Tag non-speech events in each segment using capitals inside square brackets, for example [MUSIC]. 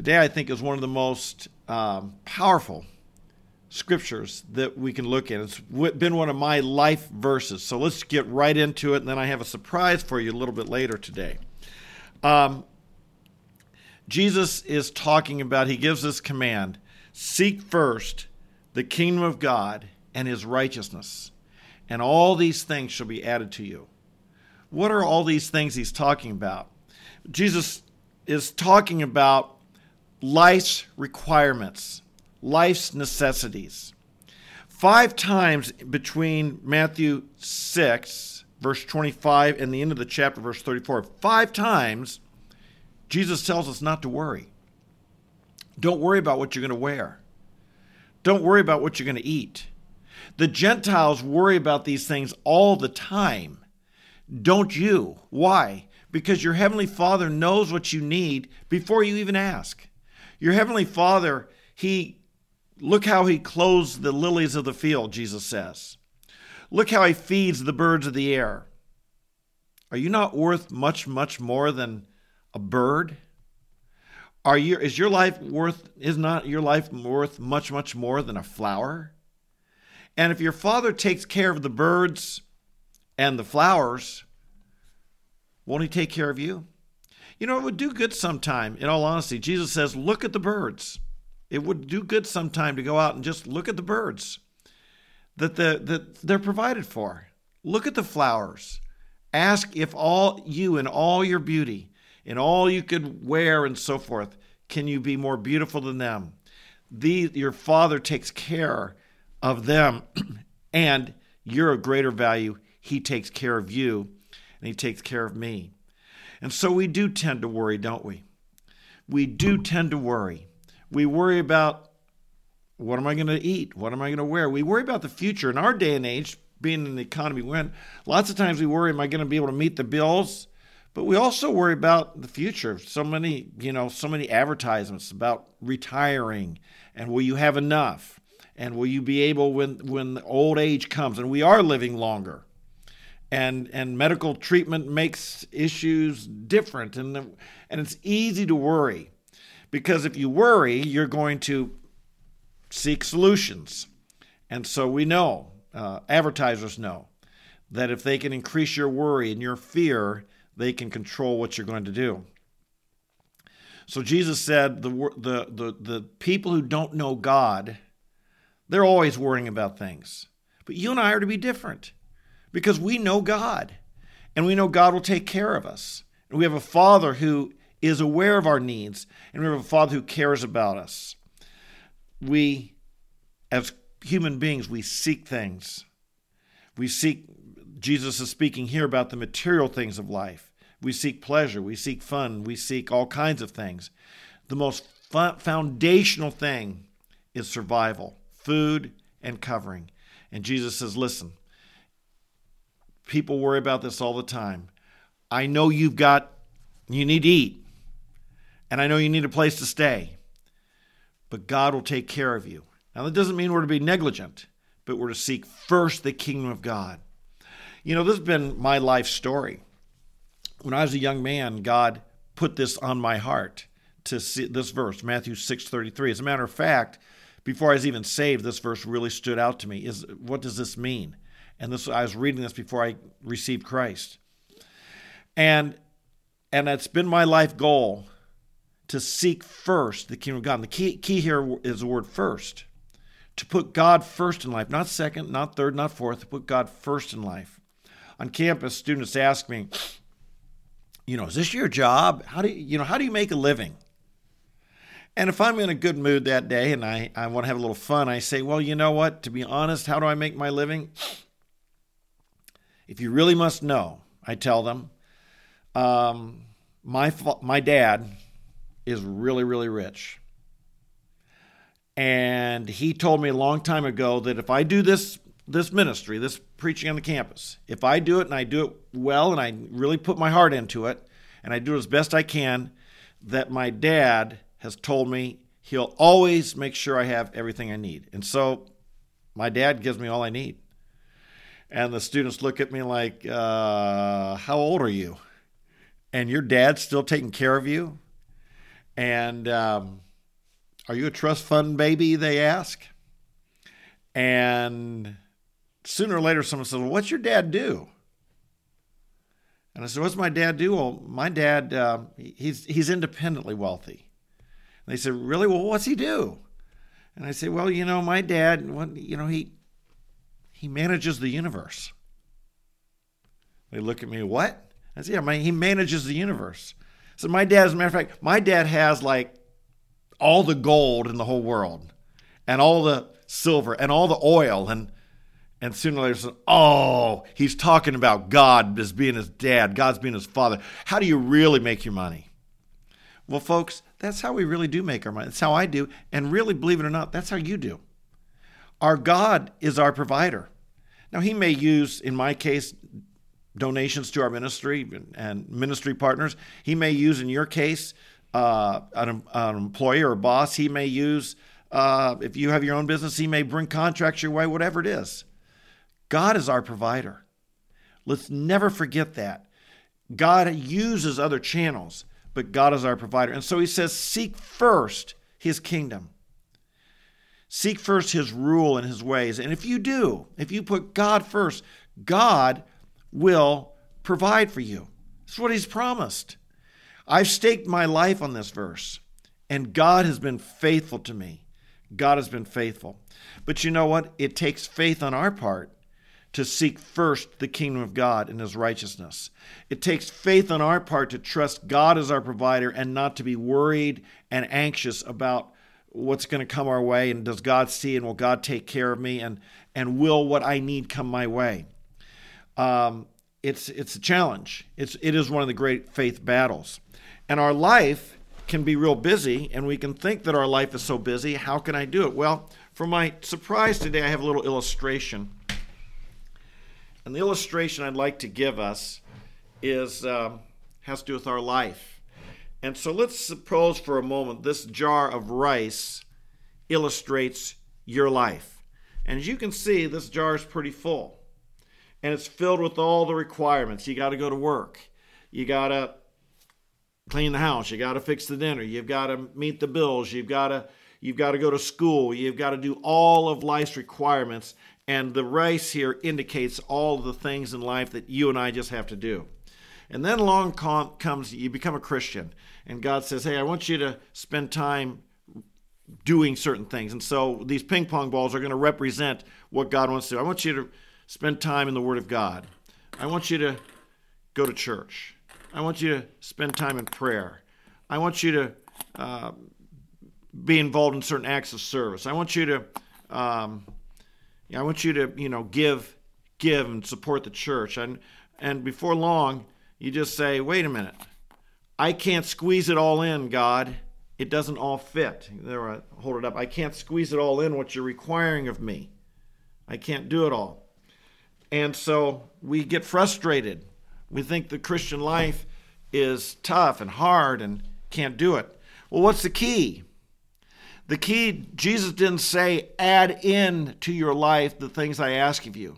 Today, I think, is one of the most um, powerful scriptures that we can look at. It's been one of my life verses. So let's get right into it, and then I have a surprise for you a little bit later today. Um, Jesus is talking about, he gives this command seek first the kingdom of God and his righteousness, and all these things shall be added to you. What are all these things he's talking about? Jesus is talking about life's requirements, life's necessities. Five times between Matthew 6, verse 25, and the end of the chapter, verse 34, five times Jesus tells us not to worry. Don't worry about what you're going to wear. Don't worry about what you're going to eat. The Gentiles worry about these things all the time. Don't you? Why? Because your Heavenly Father knows what you need before you even ask. Your Heavenly Father, He look how He clothes the lilies of the field, Jesus says. Look how He feeds the birds of the air. Are you not worth much, much more than a bird? Are you is your life worth is not your life worth much, much more than a flower? And if your father takes care of the birds and the flowers, won't he take care of you? You know, it would do good sometime, in all honesty. Jesus says, look at the birds. It would do good sometime to go out and just look at the birds that, the, that they're provided for. Look at the flowers. Ask if all you and all your beauty and all you could wear and so forth, can you be more beautiful than them? The, your Father takes care of them, [CLEARS THROAT] and you're of greater value. He takes care of you, and He takes care of me. And so we do tend to worry, don't we? We do tend to worry. We worry about what am I going to eat? What am I going to wear? We worry about the future. In our day and age, being in the economy when lots of times we worry, am I going to be able to meet the bills? But we also worry about the future. So many, you know, so many advertisements about retiring and will you have enough? And will you be able when when old age comes and we are living longer? And and medical treatment makes issues different and and it's easy to worry. Because if you worry, you're going to seek solutions. And so we know, uh, advertisers know, that if they can increase your worry and your fear, they can control what you're going to do. So Jesus said the, the, the, the people who don't know God, they're always worrying about things. But you and I are to be different because we know God and we know God will take care of us. And we have a Father who is aware of our needs and we have a Father who cares about us. We, as human beings, we seek things. We seek, Jesus is speaking here about the material things of life. We seek pleasure, we seek fun, we seek all kinds of things. The most foundational thing is survival, food, and covering. And Jesus says, Listen, people worry about this all the time. I know you've got, you need to eat, and I know you need a place to stay, but God will take care of you. Now, that doesn't mean we're to be negligent, but we're to seek first the kingdom of God. You know, this has been my life story when I was a young man, God put this on my heart to see this verse, Matthew 6:33. As a matter of fact, before I was even saved, this verse really stood out to me. Is what does this mean? And this I was reading this before I received Christ. And and it's been my life goal to seek first the kingdom of God. And the key key here is the word first. To put God first in life, not second, not third, not fourth, to put God first in life. On campus, students ask me, you know, is this your job? How do you, you know, how do you make a living? And if I'm in a good mood that day and I, I want to have a little fun, I say, well, you know what? To be honest, how do I make my living? If you really must know, I tell them, um, my, my dad is really, really rich. And he told me a long time ago that if I do this this ministry, this preaching on the campus, if I do it and I do it well and I really put my heart into it and I do it as best I can, that my dad has told me he'll always make sure I have everything I need. And so my dad gives me all I need. And the students look at me like, uh, How old are you? And your dad's still taking care of you? And um, are you a trust fund baby? They ask. And sooner or later, someone says, well, What's your dad do? And I said, What's my dad do? Well, my dad, uh, he's, he's independently wealthy. And they said, Really? Well, what's he do? And I said, Well, you know, my dad, you know, he, he manages the universe. They look at me, What? I said, Yeah, my, he manages the universe. So my dad, as a matter of fact, my dad has like all the gold in the whole world and all the silver and all the oil and and sooner or later oh, he's talking about God as being his dad, God's being his father. How do you really make your money? Well, folks, that's how we really do make our money. That's how I do. And really, believe it or not, that's how you do. Our God is our provider. Now, he may use, in my case, donations to our ministry and ministry partners. He may use, in your case, uh, an, an, employer or boss. He may use, uh, if you have your own business, he may bring contracts your way, whatever it is. God is our provider. Let's never forget that. God uses other channels, but God is our provider. And so he says, seek first his kingdom. Seek first his rule and his ways. And if you do, if you put God first, God will provide for you. That's what he's promised. I've staked my life on this verse, and God has been faithful to me. God has been faithful. But you know what? It takes faith on our part to seek first the kingdom of God and his righteousness. It takes faith on our part to trust God as our provider and not to be worried and anxious about what's going to come our way and does God see and will God take care of me and and will what I need come my way. Um, it's it's a challenge. It's it is one of the great faith battles, and our life can be real busy, and we can think that our life is so busy. How can I do it? Well, for my surprise today, I have a little illustration, and the illustration I'd like to give us is um, has to do with our life. And so let's suppose for a moment this jar of rice illustrates your life. And as you can see, this jar is pretty full and it's filled with all the requirements. You got to go to work. You got to clean the house. You got to fix the dinner. You've got to meet the bills. You've got to you've got to go to school. You've got to do all of life's requirements. And the rice here indicates all the things in life that you and I just have to do. And then along comes you become a Christian, and God says, "Hey, I want you to spend time doing certain things." And so these ping pong balls are going to represent what God wants to do. I want you to spend time in the Word of God. I want you to go to church. I want you to spend time in prayer. I want you to uh, be involved in certain acts of service. I want you to, um, I want you to, you know, give, give and support the church. And and before long, you just say, wait a minute, I can't squeeze it all in, God. It doesn't all fit. There, I hold it up. I can't squeeze it all in. What you're requiring of me, I can't do it all. And so we get frustrated. We think the Christian life is tough and hard and can't do it. Well, what's the key? The key, Jesus didn't say, add in to your life the things I ask of you.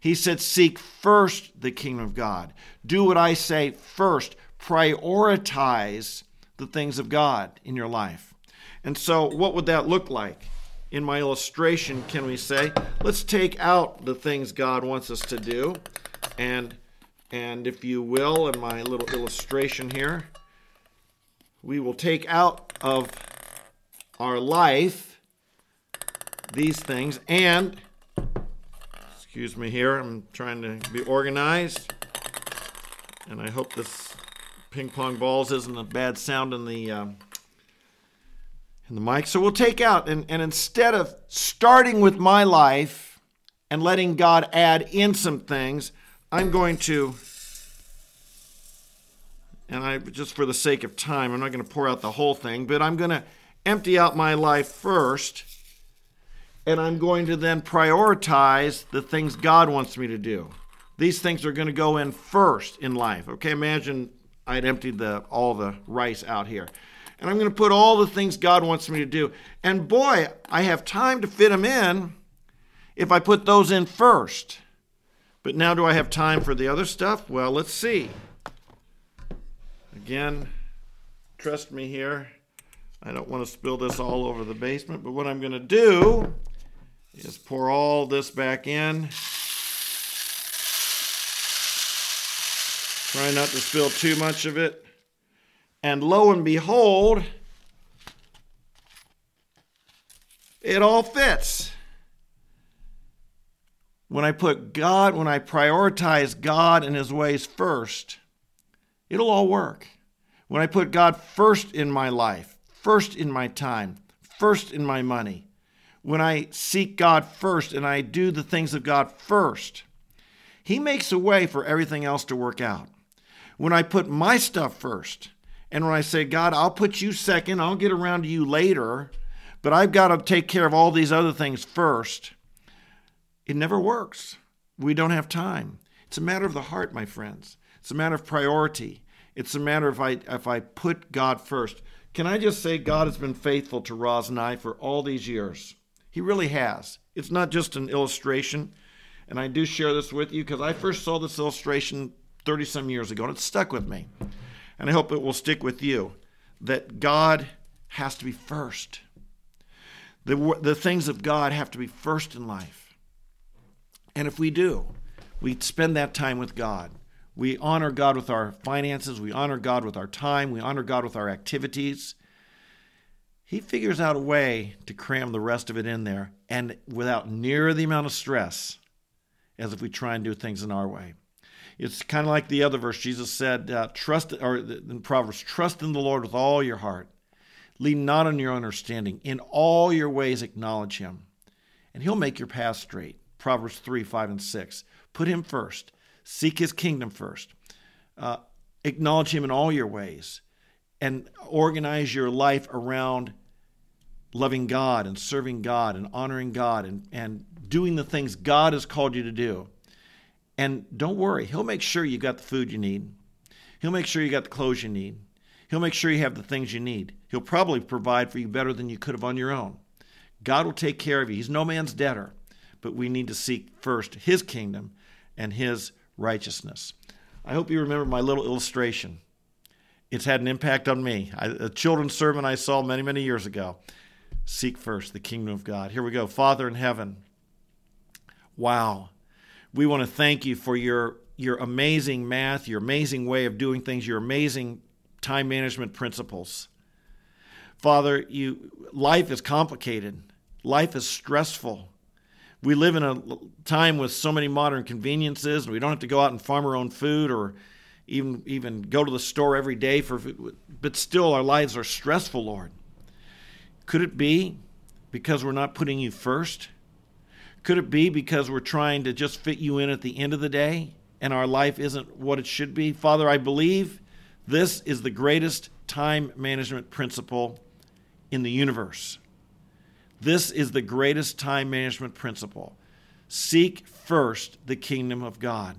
He said, seek first the kingdom of God. Do what I say first. Prioritize the things of God in your life. And so, what would that look like? in my illustration, can we say, let's take out the things God wants us to do. And, and if you will, in my little illustration here, we will take out of our life these things. And, excuse me here, I'm trying to be organized. And I hope this ping pong balls isn't a bad sound in the. Um, in the mic. So we'll take out, and, and instead of starting with my life and letting God add in some things, I'm going to, and I just for the sake of time, I'm not going to pour out the whole thing, but I'm going to empty out my life first, and I'm going to then prioritize the things God wants me to do. These things are going to go in first in life. Okay, imagine I'd emptied the all the rice out here and I'm going to put all the things God wants me to do. And boy, I have time to fit them in if I put those in first. But now, do I have time for the other stuff? Well, let's see. Again, trust me here. I don't want to spill this all over the basement, but what I'm going to do is pour all this back in. Try not to spill too much of it. And lo and behold, it all fits. When I put God, when I prioritize God and His ways first, it'll all work. When I put God first in my life, first in my time, first in my money, when I seek God first and I do the things of God first, He makes a way for everything else to work out. When I put my stuff first, and when I say, God, I'll put you second, I'll get around to you later, but I've got to take care of all these other things first, it never works. We don't have time. It's a matter of the heart, my friends. It's a matter of priority. It's a matter if I if I put God first. Can I just say God has been faithful to Roz and I for all these years? He really has. It's not just an illustration. And I do share this with you because I first saw this illustration 30 some years ago and it stuck with me. And I hope it will stick with you that God has to be first. The, the things of God have to be first in life. And if we do, we spend that time with God. We honor God with our finances, we honor God with our time, we honor God with our activities. He figures out a way to cram the rest of it in there and without near the amount of stress as if we try and do things in our way. It's kind of like the other verse. Jesus said, uh, "Trust," or in Proverbs, "Trust in the Lord with all your heart. Lean not on your understanding. In all your ways acknowledge Him, and He'll make your path straight." Proverbs three, five, and six. Put Him first. Seek His kingdom first. Uh, acknowledge Him in all your ways, and organize your life around loving God and serving God and honoring God and, and doing the things God has called you to do. And don't worry, he'll make sure you got the food you need. He'll make sure you got the clothes you need. He'll make sure you have the things you need. He'll probably provide for you better than you could have on your own. God will take care of you. He's no man's debtor, but we need to seek first his kingdom and his righteousness. I hope you remember my little illustration. It's had an impact on me. I, a children's sermon I saw many, many years ago. Seek first the kingdom of God. Here we go. Father in heaven. Wow we want to thank you for your your amazing math, your amazing way of doing things, your amazing time management principles. Father, you life is complicated. Life is stressful. We live in a time with so many modern conveniences, and we don't have to go out and farm our own food or even even go to the store every day for. But still, our lives are stressful, Lord. Could it be because we're not putting you first? Could it be because we're trying to just fit you in at the end of the day and our life isn't what it should be? Father, I believe this is the greatest time management principle in the universe. This is the greatest time management principle. Seek first the kingdom of God.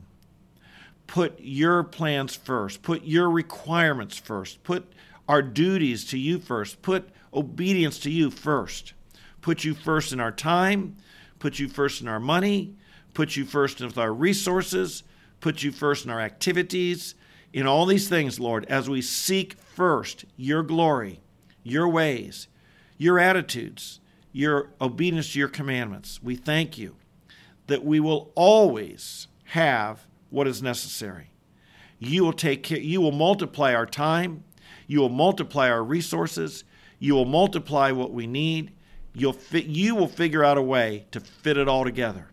Put your plans first. Put your requirements first. Put our duties to you first. Put obedience to you first. Put you first in our time put you first in our money, put you first with our resources, put you first in our activities, in all these things, Lord, as we seek first your glory, your ways, your attitudes, your obedience to your commandments. We thank you that we will always have what is necessary. You will take care, you will multiply our time, you will multiply our resources, you will multiply what we need, You'll fit, you will figure out a way to fit it all together.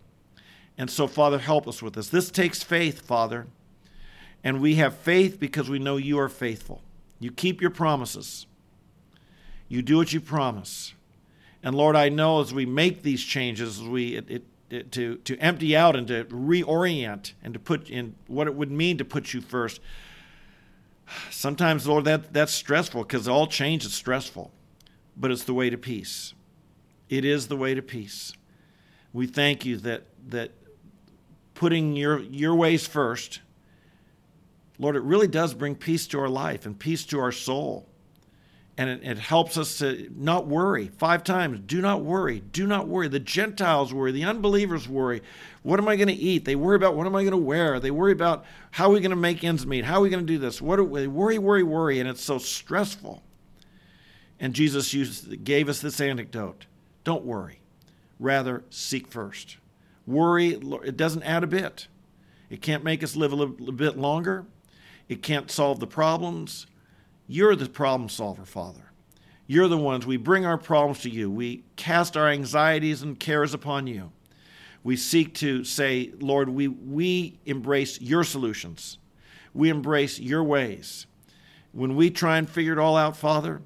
And so, Father, help us with this. This takes faith, Father. And we have faith because we know you are faithful. You keep your promises, you do what you promise. And Lord, I know as we make these changes, as we it, it, it, to to empty out and to reorient and to put in what it would mean to put you first. [SIGHS] Sometimes, Lord, that that's stressful because all change is stressful, but it's the way to peace. It is the way to peace. We thank you that that putting your your ways first, Lord, it really does bring peace to our life and peace to our soul. and it, it, helps us to not worry. Five times, do not worry, do not worry. The Gentiles worry, the unbelievers worry. What am I going to eat? They worry about what am I going to wear? They worry about how are we going to make ends meet? How are we going to do this? What are we, worry, worry, worry, and it's so stressful. And Jesus used, gave us this anecdote don't worry, rather, seek first. Worry, it doesn't add a bit. It can't make us live a little bit longer. It can't solve the problems. You're the problem solver, Father. You're the ones. We bring our problems to you. We cast our anxieties and cares upon you. We seek to say, Lord, we, we embrace your solutions. We embrace your ways. When we try and figure it all out, Father,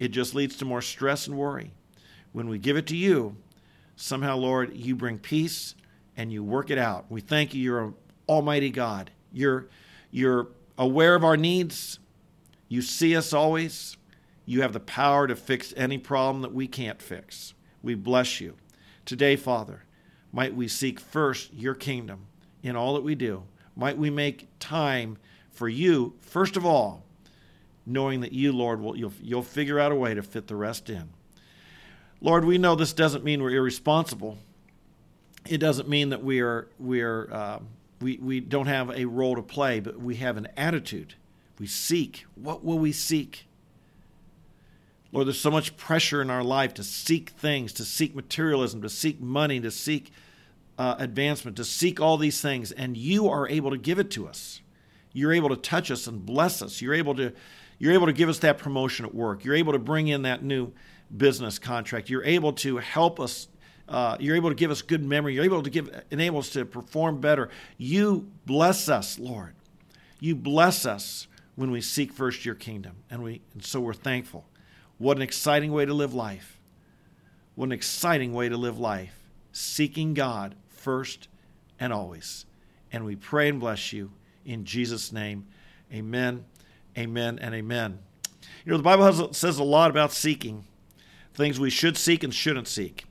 it just leads to more stress and worry. When we give it to you, somehow, Lord, you bring peace and you work it out. We thank you. You're an almighty God. You're, you're aware of our needs. You see us always. You have the power to fix any problem that we can't fix. We bless you. Today, Father, might we seek first your kingdom in all that we do. Might we make time for you, first of all, knowing that you, Lord, will you'll, you'll figure out a way to fit the rest in. Lord, we know this doesn't mean we're irresponsible. It doesn't mean that we are we are uh, we we don't have a role to play, but we have an attitude. We seek. What will we seek? Lord, there's so much pressure in our life to seek things, to seek materialism, to seek money, to seek uh, advancement, to seek all these things, and you are able to give it to us. You're able to touch us and bless us. You're able to you're able to give us that promotion at work. You're able to bring in that new business contract. You're able to help us. Uh, you're able to give us good memory. You're able to give enable us to perform better. You bless us, Lord. You bless us when we seek first your kingdom, and we and so we're thankful. What an exciting way to live life! What an exciting way to live life, seeking God first and always. And we pray and bless you in Jesus' name. Amen. Amen and amen. You know, the Bible has, says a lot about seeking, things we should seek and shouldn't seek.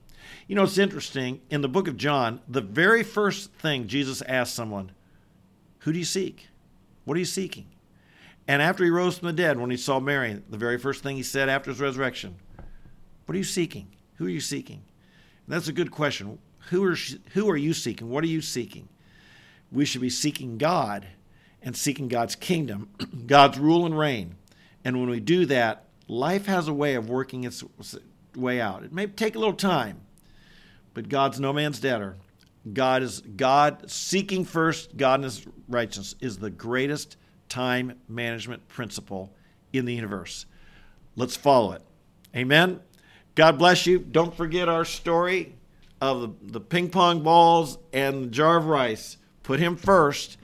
You know, it's interesting. In the book of John, the very first thing Jesus asked someone, Who do you seek? What are you seeking? And after he rose from the dead, when he saw Mary, the very first thing he said after his resurrection, What are you seeking? Who are you seeking? And that's a good question. Who are, who are you seeking? What are you seeking? We should be seeking God and seeking God's kingdom, [CLEARS THROAT] God's rule and reign. And when we do that, life has a way of working its way out. It may take a little time, but God's no man's debtor. God is God seeking first God and his righteousness is the greatest time management principle in the universe. Let's follow it. Amen. God bless you. Don't forget our story of the, the ping pong balls and the jar of rice. Put him first.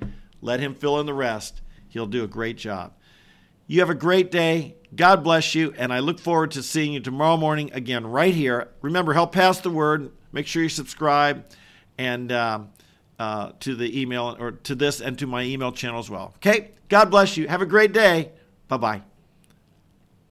Let him fill in the rest. He'll do a great job. You have a great day. God bless you. And I look forward to seeing you tomorrow morning again, right here. Remember, help pass the word. Make sure you subscribe and um, uh, to the email or to this and to my email channel as well. Okay? God bless you. Have a great day. Bye bye.